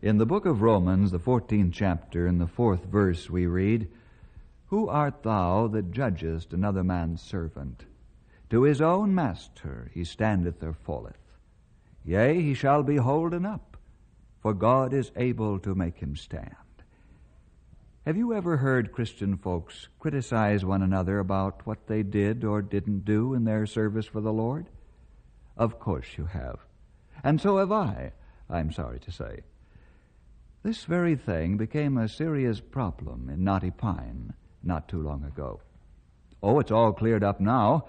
In the book of Romans, the 14th chapter, in the fourth verse, we read, Who art thou that judgest another man's servant? To his own master he standeth or falleth. Yea, he shall be holden up, for God is able to make him stand. Have you ever heard Christian folks criticize one another about what they did or didn't do in their service for the Lord? Of course you have. And so have I, I'm sorry to say. This very thing became a serious problem in Knotty Pine not too long ago. Oh, it's all cleared up now,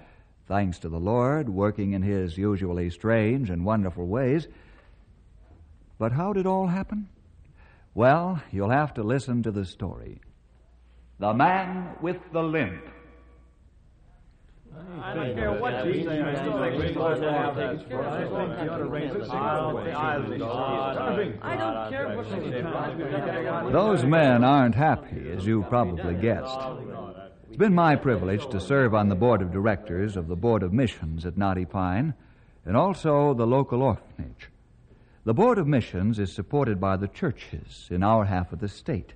thanks to the Lord working in His usually strange and wonderful ways. But how did all happen? Well, you'll have to listen to the story. The Man with the Limp. I don't care what you say. I still think we ought to have that. I think you ought to raise this I don't care what you say. Those men aren't happy, as you probably guessed. It's been my privilege to serve on the board of directors of the Board of Missions at Knotty Pine and also the local orphanage. The Board of Missions is supported by the churches in our half of the state,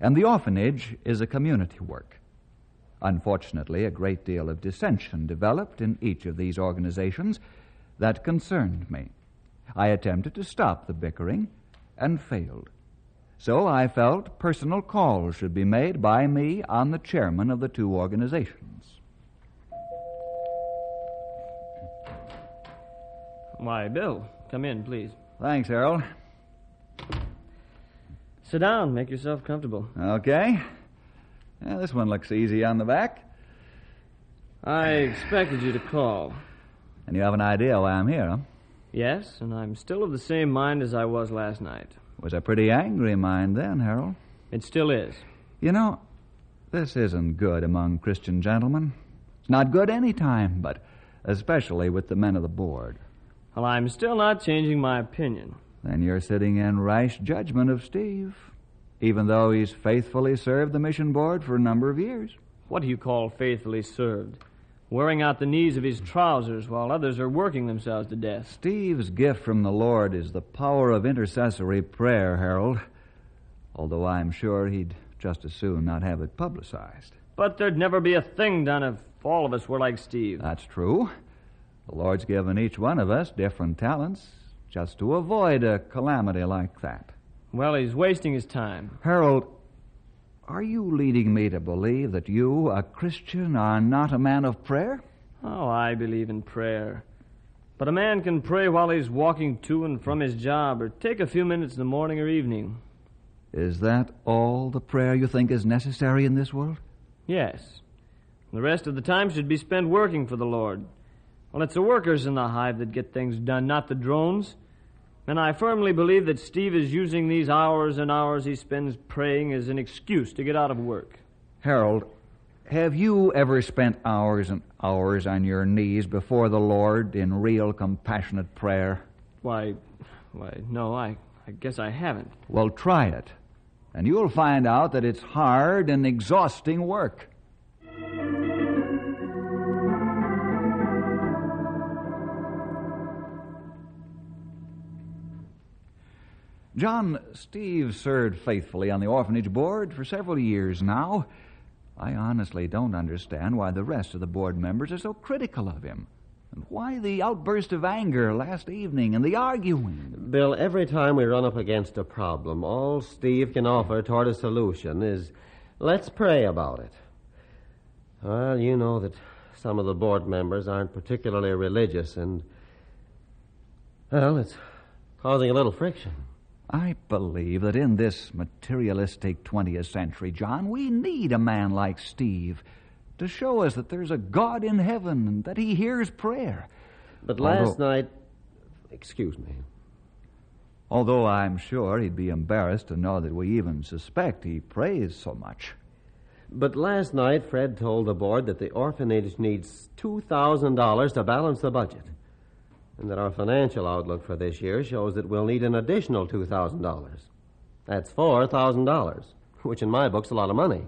and the orphanage is a community work. Unfortunately, a great deal of dissension developed in each of these organizations that concerned me. I attempted to stop the bickering and failed. So I felt personal calls should be made by me on the chairman of the two organizations. Why, Bill, come in, please. Thanks, Harold. Sit down. Make yourself comfortable. Okay. Yeah, this one looks easy on the back. I expected you to call. And you have an idea why I'm here, huh? Yes, and I'm still of the same mind as I was last night. Was a pretty angry mind then, Harold. It still is. You know, this isn't good among Christian gentlemen. It's not good any time, but especially with the men of the board. Well, I'm still not changing my opinion. Then you're sitting in rash judgment of Steve, even though he's faithfully served the mission board for a number of years. What do you call faithfully served? Wearing out the knees of his trousers while others are working themselves to death. Steve's gift from the Lord is the power of intercessory prayer, Harold. Although I'm sure he'd just as soon not have it publicized. But there'd never be a thing done if all of us were like Steve. That's true. The Lord's given each one of us different talents just to avoid a calamity like that. Well, he's wasting his time. Harold, are you leading me to believe that you, a Christian, are not a man of prayer? Oh, I believe in prayer. But a man can pray while he's walking to and from his job, or take a few minutes in the morning or evening. Is that all the prayer you think is necessary in this world? Yes. The rest of the time should be spent working for the Lord. Well, it's the workers in the hive that get things done, not the drones. And I firmly believe that Steve is using these hours and hours he spends praying as an excuse to get out of work. Harold, have you ever spent hours and hours on your knees before the Lord in real compassionate prayer? Why, why, no, I, I guess I haven't. Well, try it. and you'll find out that it's hard and exhausting work. John, Steve served faithfully on the orphanage board for several years now. I honestly don't understand why the rest of the board members are so critical of him. And why the outburst of anger last evening and the arguing. Bill, every time we run up against a problem, all Steve can offer toward a solution is let's pray about it. Well, you know that some of the board members aren't particularly religious, and, well, it's causing a little friction. I believe that in this materialistic 20th century, John, we need a man like Steve to show us that there's a God in heaven and that he hears prayer. But last Although- night, excuse me, Although I'm sure he'd be embarrassed to know that we even suspect he prays so much. but last night Fred told the board that the orphanage needs $2,000 to balance the budget. And that our financial outlook for this year shows that we'll need an additional $2,000. That's $4,000, which in my book's a lot of money.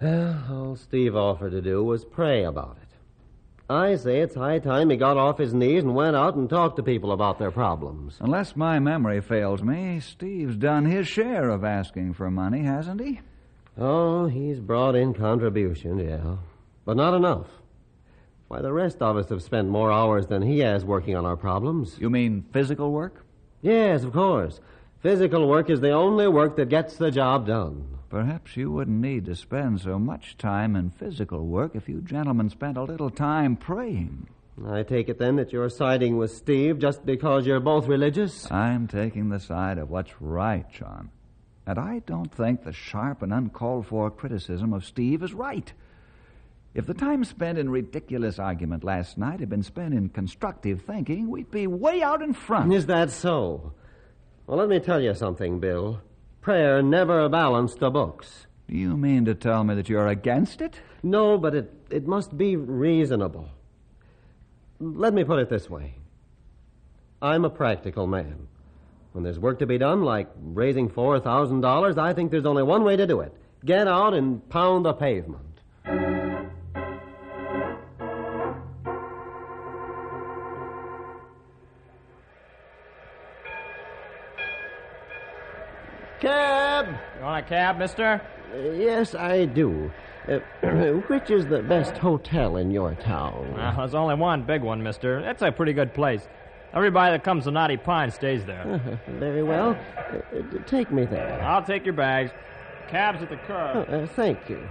Well, all Steve offered to do was pray about it. I say it's high time he got off his knees and went out and talked to people about their problems. Unless my memory fails me, Steve's done his share of asking for money, hasn't he? Oh, he's brought in contributions, yeah. But not enough. Why, the rest of us have spent more hours than he has working on our problems. You mean physical work? Yes, of course. Physical work is the only work that gets the job done. Perhaps you wouldn't need to spend so much time in physical work if you gentlemen spent a little time praying. I take it then that you're siding with Steve just because you're both religious? I'm taking the side of what's right, John. And I don't think the sharp and uncalled for criticism of Steve is right. If the time spent in ridiculous argument last night had been spent in constructive thinking, we'd be way out in front. Is that so? Well, let me tell you something, Bill. Prayer never balanced the books. Do you mean to tell me that you're against it? No, but it, it must be reasonable. Let me put it this way I'm a practical man. When there's work to be done, like raising $4,000, I think there's only one way to do it get out and pound the pavement. Cab! You want a cab, mister? Uh, yes, I do. Uh, which is the best hotel in your town? Well, there's only one big one, mister. It's a pretty good place. Everybody that comes to Knotty Pine stays there. Very well. Uh, uh, take me there. I'll take your bags. Cab's at the curb. Uh, thank you.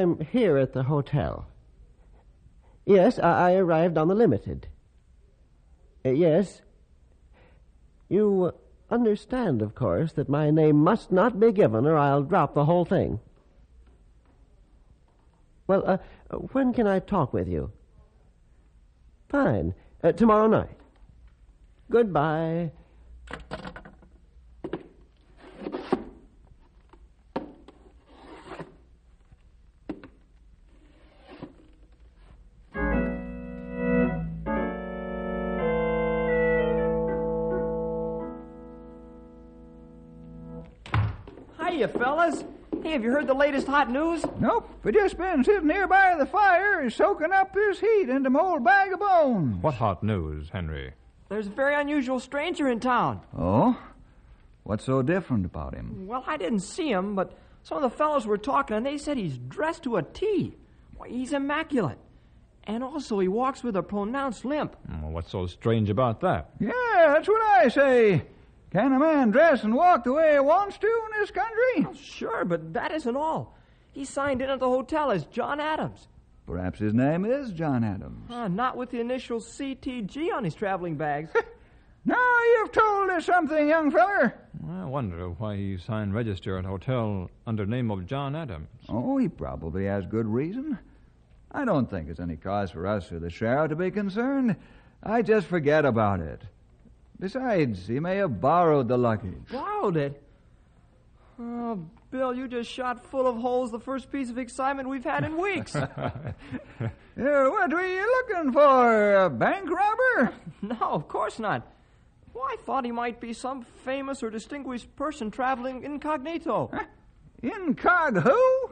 I'm here at the hotel. Yes, I, I arrived on the limited. Uh, yes. You understand, of course, that my name must not be given or I'll drop the whole thing. Well, uh, when can I talk with you? Fine. Uh, tomorrow night. Goodbye. Hiya, fellas. Hey, have you heard the latest hot news? Nope. We just been sitting here by the fire and soaking up this heat into my old bag of bones. What hot news, Henry? There's a very unusual stranger in town. Oh? What's so different about him? Well, I didn't see him, but some of the fellows were talking, and they said he's dressed to a T. Why, he's immaculate. And also, he walks with a pronounced limp. Well, what's so strange about that? Yeah, that's what I say. Can a man dress and walk the way he wants to in this country? Well, sure, but that isn't all. He signed in at the hotel as John Adams. Perhaps his name is John Adams. Uh, not with the initials CTG on his traveling bags. Now you've told us something, young feller. I wonder why he signed register at hotel under name of John Adams. Oh, he probably has good reason. I don't think it's any cause for us or the sheriff to be concerned. I just forget about it. Besides, he may have borrowed the luggage. Borrowed it? Oh, Bill, you just shot full of holes the first piece of excitement we've had in weeks. Uh, what were you looking for? A bank robber? no, of course not. Well, I thought he might be some famous or distinguished person traveling incognito. Incog who?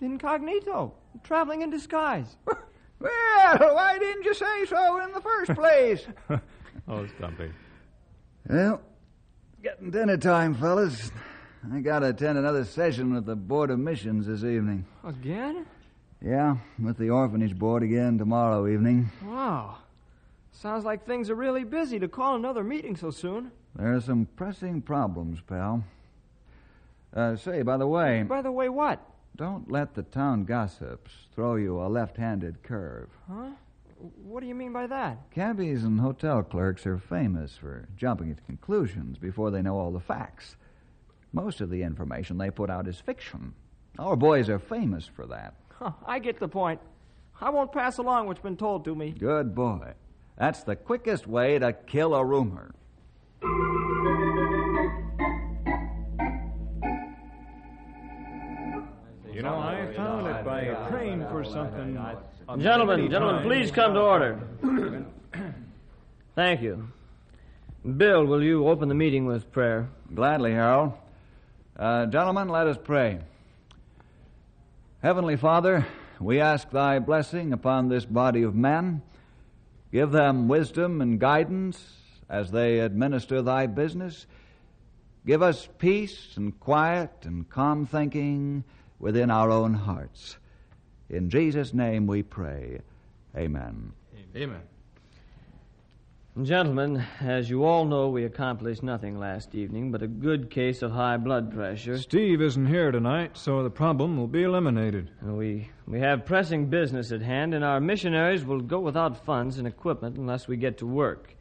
Incognito. Traveling in disguise. Well, why didn't you say so in the first place? Oh, Stumpy. Well, getting dinner time, fellas. I gotta attend another session with the Board of Missions this evening. Again? Yeah, with the Orphanage Board again tomorrow evening. Wow. Sounds like things are really busy to call another meeting so soon. There are some pressing problems, pal. Uh, say, by the way, By the way, what? don't let the town gossips throw you a left-handed curve. Huh? What do you mean by that? Cabbies and hotel clerks are famous for jumping at conclusions before they know all the facts. Most of the information they put out is fiction. Our boys are famous for that. Huh, I get the point. I won't pass along what's been told to me. Good boy. That's the quickest way to kill a rumor. You know, I found it by praying for something. Gentlemen, gentlemen, please come to order. Thank you. Bill, will you open the meeting with prayer? Gladly, Harold. Uh, gentlemen, let us pray. Heavenly Father, we ask thy blessing upon this body of men. Give them wisdom and guidance as they administer thy business. Give us peace and quiet and calm thinking within our own hearts. In Jesus' name we pray. Amen. Amen. Gentlemen, as you all know, we accomplished nothing last evening but a good case of high blood pressure. Steve isn't here tonight, so the problem will be eliminated. We, we have pressing business at hand, and our missionaries will go without funds and equipment unless we get to work.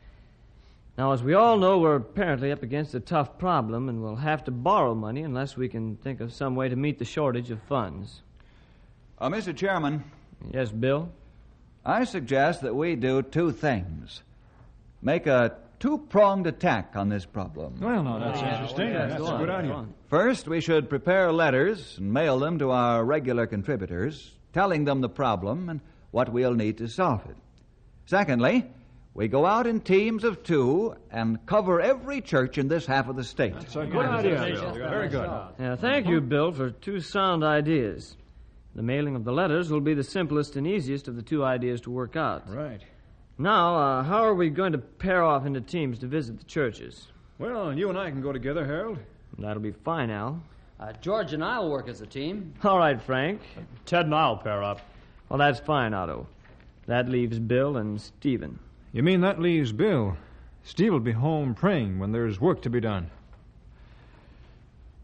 Now, as we all know, we're apparently up against a tough problem, and we'll have to borrow money unless we can think of some way to meet the shortage of funds. Uh, Mr. Chairman, Yes, Bill? I suggest that we do two things. Make a two pronged attack on this problem. Well, no, that's interesting. Yeah, That's go a good idea. First, we should prepare letters and mail them to our regular contributors, telling them the problem and what we'll need to solve it. Secondly, we go out in teams of two and cover every church in this half of the state. That's a good idea, Bill. Very good. Yeah, thank you, Bill, for two sound ideas. The mailing of the letters will be the simplest and easiest of the two ideas to work out. Right. Now, uh, how are we going to pair off into teams to visit the churches? Well, you and I can go together, Harold. That'll be fine, Al. Uh, George and I'll work as a team. All right, Frank. Ted and I'll pair up. Well, that's fine, Otto. That leaves Bill and Stephen. You mean that leaves Bill? Steve will be home praying when there's work to be done.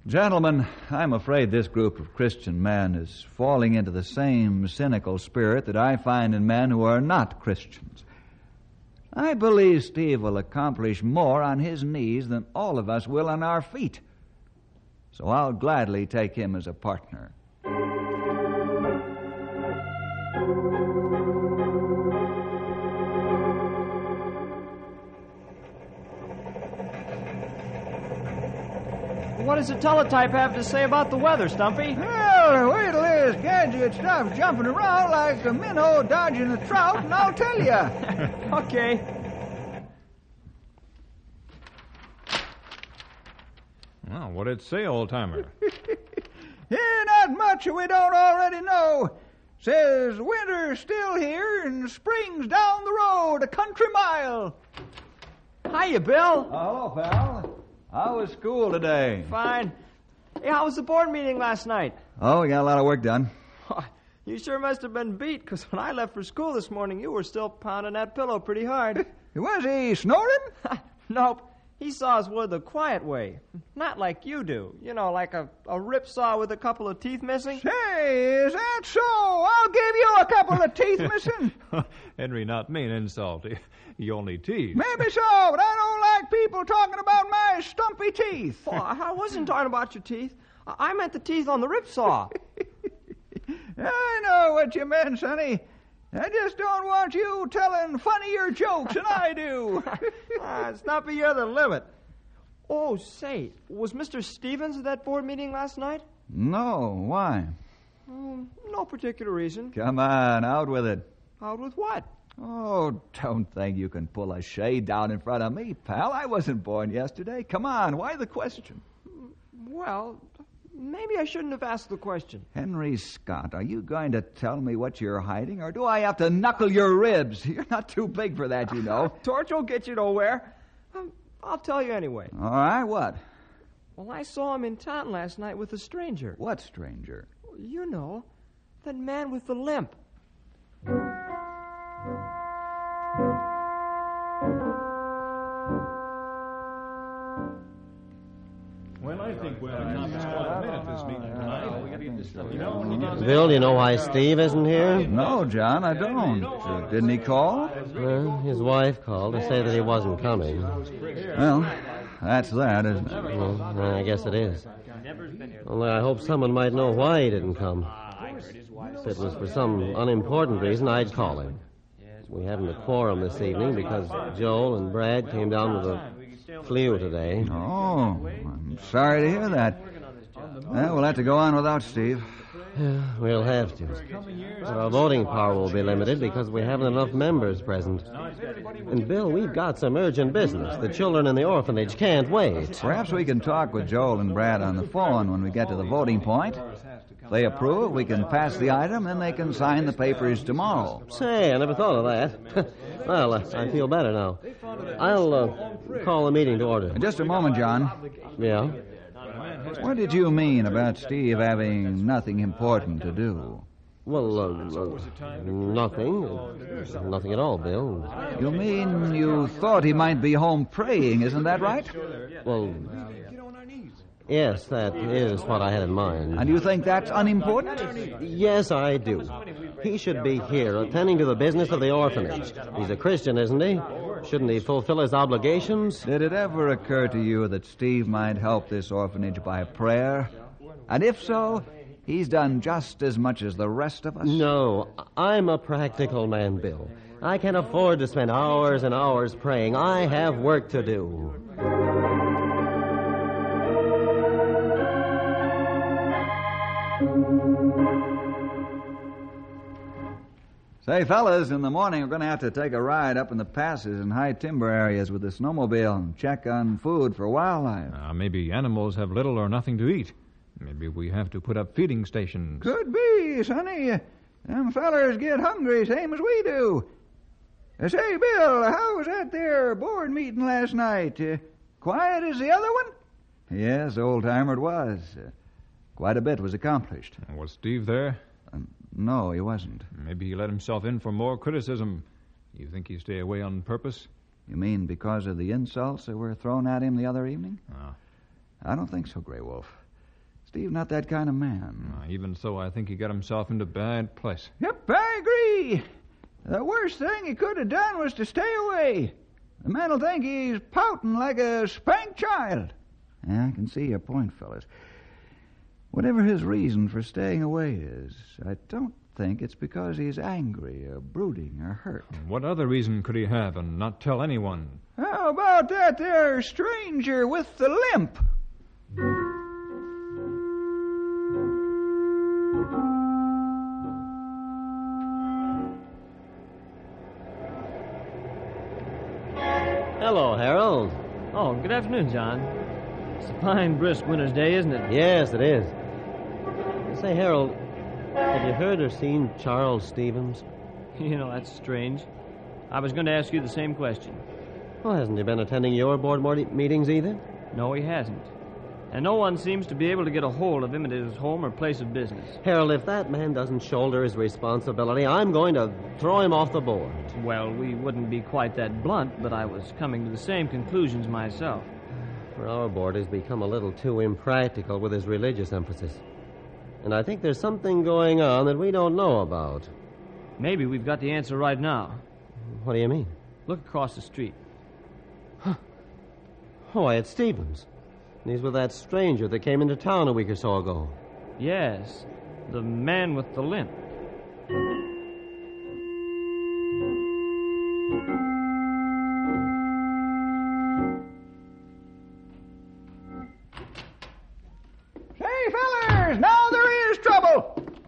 Gentlemen, I'm afraid this group of Christian men is falling into the same cynical spirit that I find in men who are not Christians. I believe Steve will accomplish more on his knees than all of us will on our feet. So I'll gladly take him as a partner. What does the teletype have to say about the weather, Stumpy? Well, wait till this gadget stops jumping around like a minnow dodging a trout, and I'll tell you. Okay. Well, what did it say, old timer? Yeah, not much we don't already know. Says winter's still here and spring's down the road a country mile. Hiya, Bill. Oh, hello, pal. How was school today? Fine. Hey, how was the board meeting last night? Oh, we got a lot of work done. You sure must have been beat, because when I left for school this morning, you were still pounding that pillow pretty hard. Was he snoring? nope. He saws wood the quiet way. Not like you do. You know, like a, a rip saw with a couple of teeth missing. Say, is that so? I'll give you a couple of teeth missing. Henry, not mean insult. He only teased. Maybe so, but I don't like people talking about my stumpy teeth. Oh, I wasn't talking about your teeth. I I meant the teeth on the rip saw. I know what you meant, Sonny. I just don't want you telling funnier jokes than I do. ah, it's not beyond the limit. Oh, say, was Mr. Stevens at that board meeting last night? No. Why? Um, no particular reason. Come on, out with it. Out with what? Oh, don't think you can pull a shade down in front of me, pal. I wasn't born yesterday. Come on, why the question? Well, maybe I shouldn't have asked the question. Henry Scott, are you going to tell me what you're hiding, or do I have to knuckle your ribs? You're not too big for that, you know. Torch will get you nowhere. Um, I'll tell you anyway. All right, what? Well, I saw him in town last night with a stranger. What stranger? You know, that man with the limp. Well, I think we'll accomplish quite a bit at this meeting. Oh, you know, when you uh, Bill, do you know why Steve isn't here? No, John, I don't. Uh, uh, didn't he call? Well, his wife called to say that he wasn't coming. Well, that's that, isn't it? Well, I guess it is. Only I hope someone might know why he didn't come. If it was for some unimportant reason, I'd call him. We haven't a quorum this evening because Joel and Brad came down with the flu today. Oh, I'm sorry to hear that. Well, we'll have to go on without Steve. Yeah, we'll have to. Our voting power will be limited because we haven't enough members present. And, Bill, we've got some urgent business. The children in the orphanage can't wait. Perhaps we can talk with Joel and Brad on the phone when we get to the voting point. If they approve, we can pass the item, and they can sign the papers tomorrow. Say, I never thought of that. well, uh, I feel better now. I'll uh, call the meeting to order. Just a moment, John. Yeah? What did you mean about Steve having nothing important to do? Well, uh, uh, nothing. Uh, nothing at all, Bill. You mean you thought he might be home praying, isn't that right? Well, yes, that is what I had in mind. And you think that's unimportant? Yes, I do. He should be here attending to the business of the orphanage. He's a Christian, isn't he? Shouldn't he fulfill his obligations? Did it ever occur to you that Steve might help this orphanage by prayer? And if so, he's done just as much as the rest of us? No, I'm a practical man, Bill. I can't afford to spend hours and hours praying. I have work to do. Say, fellas, in the morning we're going to have to take a ride up in the passes and high timber areas with the snowmobile and check on food for wildlife. Uh, maybe animals have little or nothing to eat. Maybe we have to put up feeding stations. Could be, Sonny. Them fellers get hungry same as we do. Uh, say, Bill, how was that there board meeting last night? Uh, quiet as the other one? Yes, old timer it was. Quite a bit was accomplished. Was Steve there? Um, no, he wasn't. Maybe he let himself in for more criticism. You think he stayed away on purpose? You mean because of the insults that were thrown at him the other evening? Ah. I don't think so, Grey Wolf. Steve's not that kind of man. Ah, even so, I think he got himself into bad place. Yep, I agree. The worst thing he could have done was to stay away. The men'll think he's pouting like a spanked child. Yeah, I can see your point, fellas. Whatever his reason for staying away is, I don't think it's because he's angry or brooding or hurt. What other reason could he have and not tell anyone? How about that there stranger with the limp? Hello, Harold. Oh, good afternoon, John. It's a fine, brisk winter's day, isn't it? Yes, it is. Say, Harold, have you heard or seen Charles Stevens? You know, that's strange. I was going to ask you the same question. Well, hasn't he been attending your board meetings either? No, he hasn't. And no one seems to be able to get a hold of him at his home or place of business. Harold, if that man doesn't shoulder his responsibility, I'm going to throw him off the board. Well, we wouldn't be quite that blunt, but I was coming to the same conclusions myself. For our board has become a little too impractical with his religious emphasis. And I think there's something going on that we don't know about. Maybe we've got the answer right now. What do you mean? Look across the street. Huh. Why, it's Stevens. And he's with that stranger that came into town a week or so ago. Yes, the man with the limp.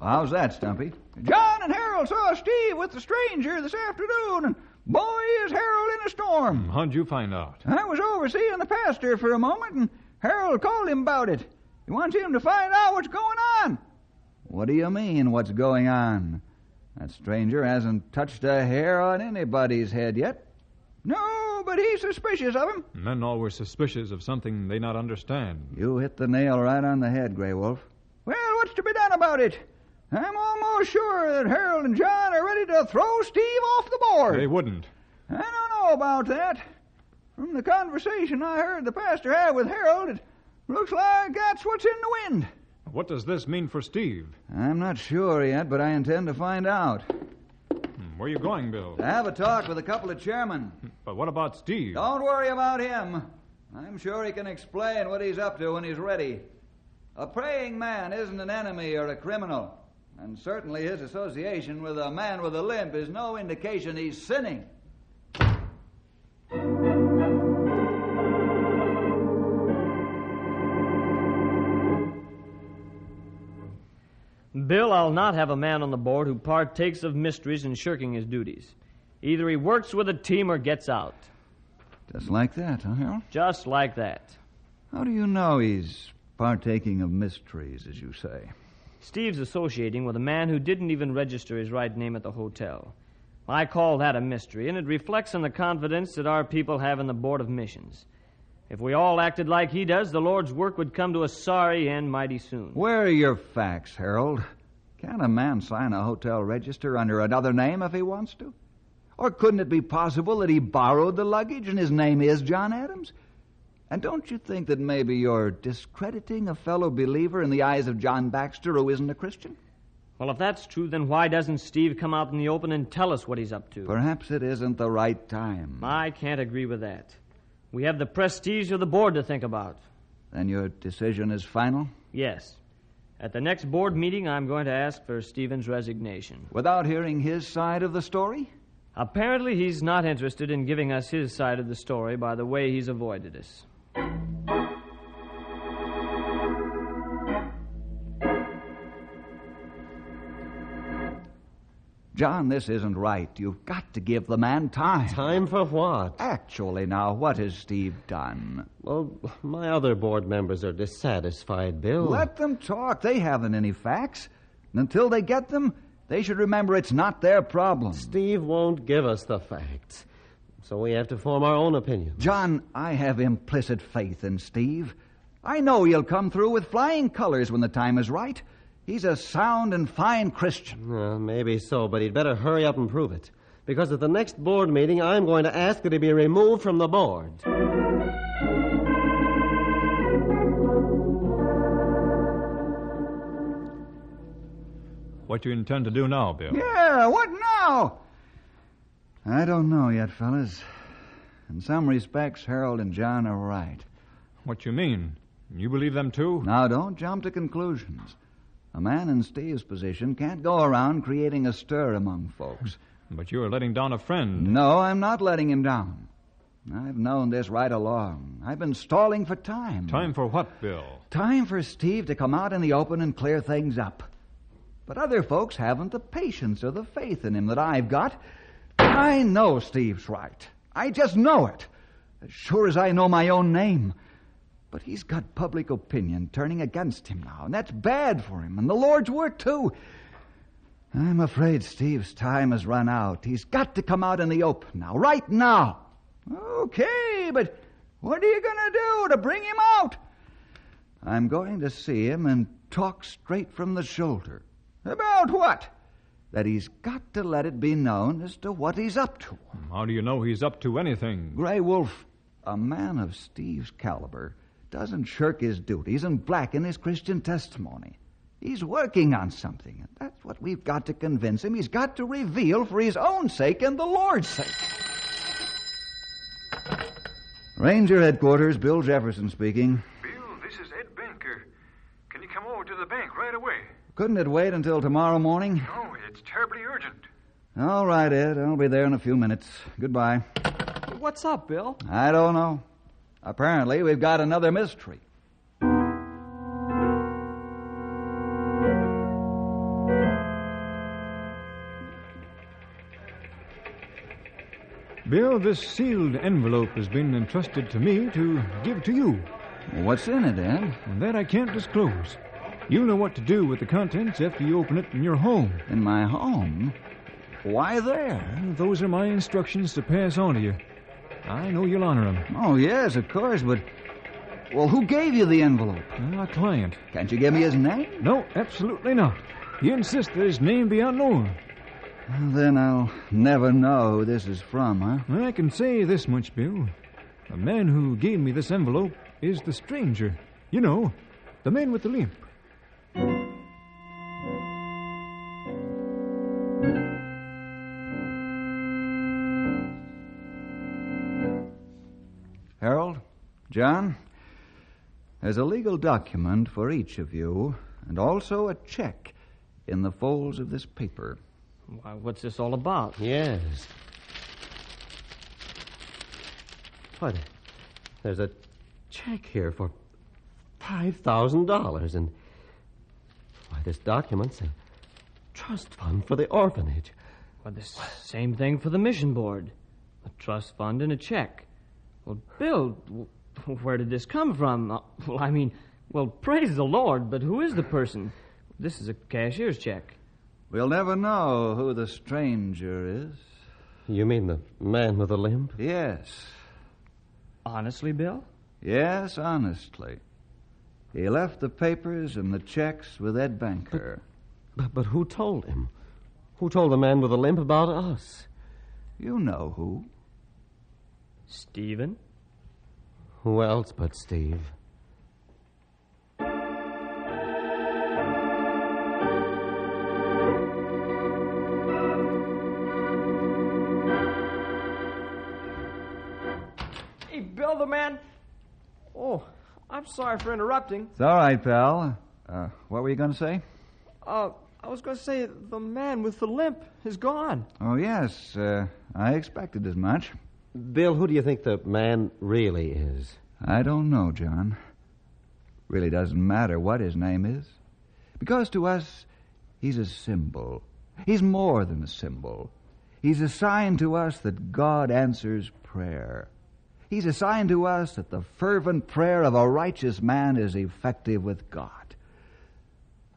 How's that, Stumpy? John and Harold saw Steve with the stranger this afternoon, and boy, is Harold in a storm. Hmm, how'd you find out? I was overseeing the pastor for a moment, and Harold called him about it. He wants him to find out what's going on. What do you mean, what's going on? That stranger hasn't touched a hair on anybody's head yet. No, but he's suspicious of him. Men always suspicious of something they not understand. You hit the nail right on the head, Grey Wolf. Well, what's to be done about it? I'm almost sure that Harold and John are ready to throw Steve off the board. They wouldn't. I don't know about that. From the conversation I heard the pastor have with Harold, it looks like that's what's in the wind. What does this mean for Steve? I'm not sure yet, but I intend to find out. Hmm, where are you going, Bill? To have a talk with a couple of chairmen. But what about Steve? Don't worry about him. I'm sure he can explain what he's up to when he's ready. A praying man isn't an enemy or a criminal, and certainly his association with a man with a limp is no indication he's sinning. Bill, I'll not have a man on the board who partakes of mysteries and shirking his duties. Either he works with a team or gets out. Just like that, huh, Harold? Just like that. How do you know he's partaking of mysteries, as you say? Steve's associating with a man who didn't even register his right name at the hotel. I call that a mystery, and it reflects on the confidence that our people have in the Board of Missions. If we all acted like he does, the Lord's work would come to a sorry end mighty soon. Where are your facts, Harold? Can a man sign a hotel register under another name if he wants to? Or couldn't it be possible that he borrowed the luggage and his name is John Adams? And don't you think that maybe you're discrediting a fellow believer in the eyes of John Baxter who isn't a Christian? Well, if that's true, then why doesn't Steve come out in the open and tell us what he's up to? Perhaps it isn't the right time. I can't agree with that. We have the prestige of the board to think about. Then your decision is final? Yes. At the next board meeting, I'm going to ask for Stephen's resignation. Without hearing his side of the story? Apparently, he's not interested in giving us his side of the story by the way he's avoided us. John, this isn't right. You've got to give the man time. Time for what? Actually, now, what has Steve done? Well, my other board members are dissatisfied, Bill. Let them talk. They haven't any facts. And until they get them, they should remember it's not their problem. Steve won't give us the facts. So we have to form our own opinion. John, I have implicit faith in Steve. I know he'll come through with flying colors when the time is right. He's a sound and fine Christian. Well, maybe so, but he'd better hurry up and prove it. Because at the next board meeting, I'm going to ask that he be removed from the board. What you intend to do now, Bill? Yeah, what now? I don't know yet, fellas. In some respects, Harold and John are right. What you mean? You believe them too? Now, don't jump to conclusions. A man in Steve's position can't go around creating a stir among folks. But you are letting down a friend. No, I'm not letting him down. I've known this right along. I've been stalling for time. Time for what, Bill? Time for Steve to come out in the open and clear things up. But other folks haven't the patience or the faith in him that I've got. I know Steve's right. I just know it. As sure as I know my own name. But he's got public opinion turning against him now, and that's bad for him, and the Lord's work, too. I'm afraid Steve's time has run out. He's got to come out in the open now, right now. Okay, but what are you going to do to bring him out? I'm going to see him and talk straight from the shoulder. About what? That he's got to let it be known as to what he's up to. How do you know he's up to anything? Grey Wolf, a man of Steve's caliber, doesn't shirk his duties and blacken his Christian testimony. He's working on something, and that's what we've got to convince him. He's got to reveal for his own sake and the Lord's sake. Ranger headquarters, Bill Jefferson speaking. Bill, this is Ed Banker. Can you come over to the bank right away? Couldn't it wait until tomorrow morning? No, it's terribly urgent. All right, Ed. I'll be there in a few minutes. Goodbye. What's up, Bill? I don't know. Apparently, we've got another mystery. Bill, this sealed envelope has been entrusted to me to give to you. What's in it, Ed? That I can't disclose. You'll know what to do with the contents after you open it in your home. In my home? Why there? Those are my instructions to pass on to you. I know you'll honor them. Oh, yes, of course, but. Well, who gave you the envelope? A client. Can't you give me his name? No, absolutely not. He insists that his name be unknown. Well, then I'll never know who this is from, huh? I can say this much, Bill. The man who gave me this envelope is the stranger. You know, the man with the limp. Harold, John, there's a legal document for each of you, and also a check in the folds of this paper. Why, what's this all about? Yes. What? There's a check here for $5,000, and. Why, this document's a trust fund for the orphanage. Well, the same thing for the mission board. A trust fund and a check. Well, Bill, where did this come from? Uh, well, I mean, well, praise the Lord, but who is the person? This is a cashier's check. We'll never know who the stranger is. You mean the man with the limp? Yes. Honestly, Bill? Yes, honestly. He left the papers and the checks with Ed Banker. But, but who told him? Who told the man with the limp about us? You know who. Stephen? Who else but Steve? Hey, Bill, the man. Oh, I'm sorry for interrupting. It's all right, pal. Uh, what were you going to say? Uh, I was going to say the man with the limp is gone. Oh, yes. Uh, I expected as much. Bill, who do you think the man really is? I don't know, John. Really doesn't matter what his name is. Because to us, he's a symbol. He's more than a symbol. He's a sign to us that God answers prayer. He's a sign to us that the fervent prayer of a righteous man is effective with God.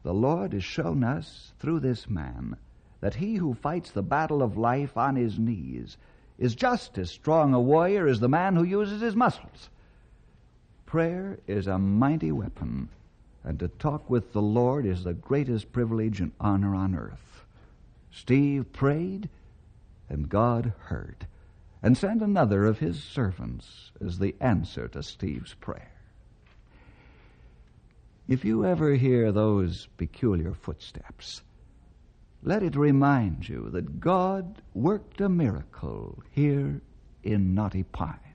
The Lord has shown us through this man that he who fights the battle of life on his knees is just as strong a warrior as the man who uses his muscles. Prayer is a mighty weapon, and to talk with the Lord is the greatest privilege and honor on earth. Steve prayed, and God heard, and sent another of his servants as the answer to Steve's prayer. If you ever hear those peculiar footsteps, let it remind you that God worked a miracle here in Knotty Pine.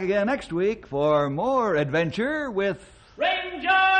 Back again next week for more adventure with Ranger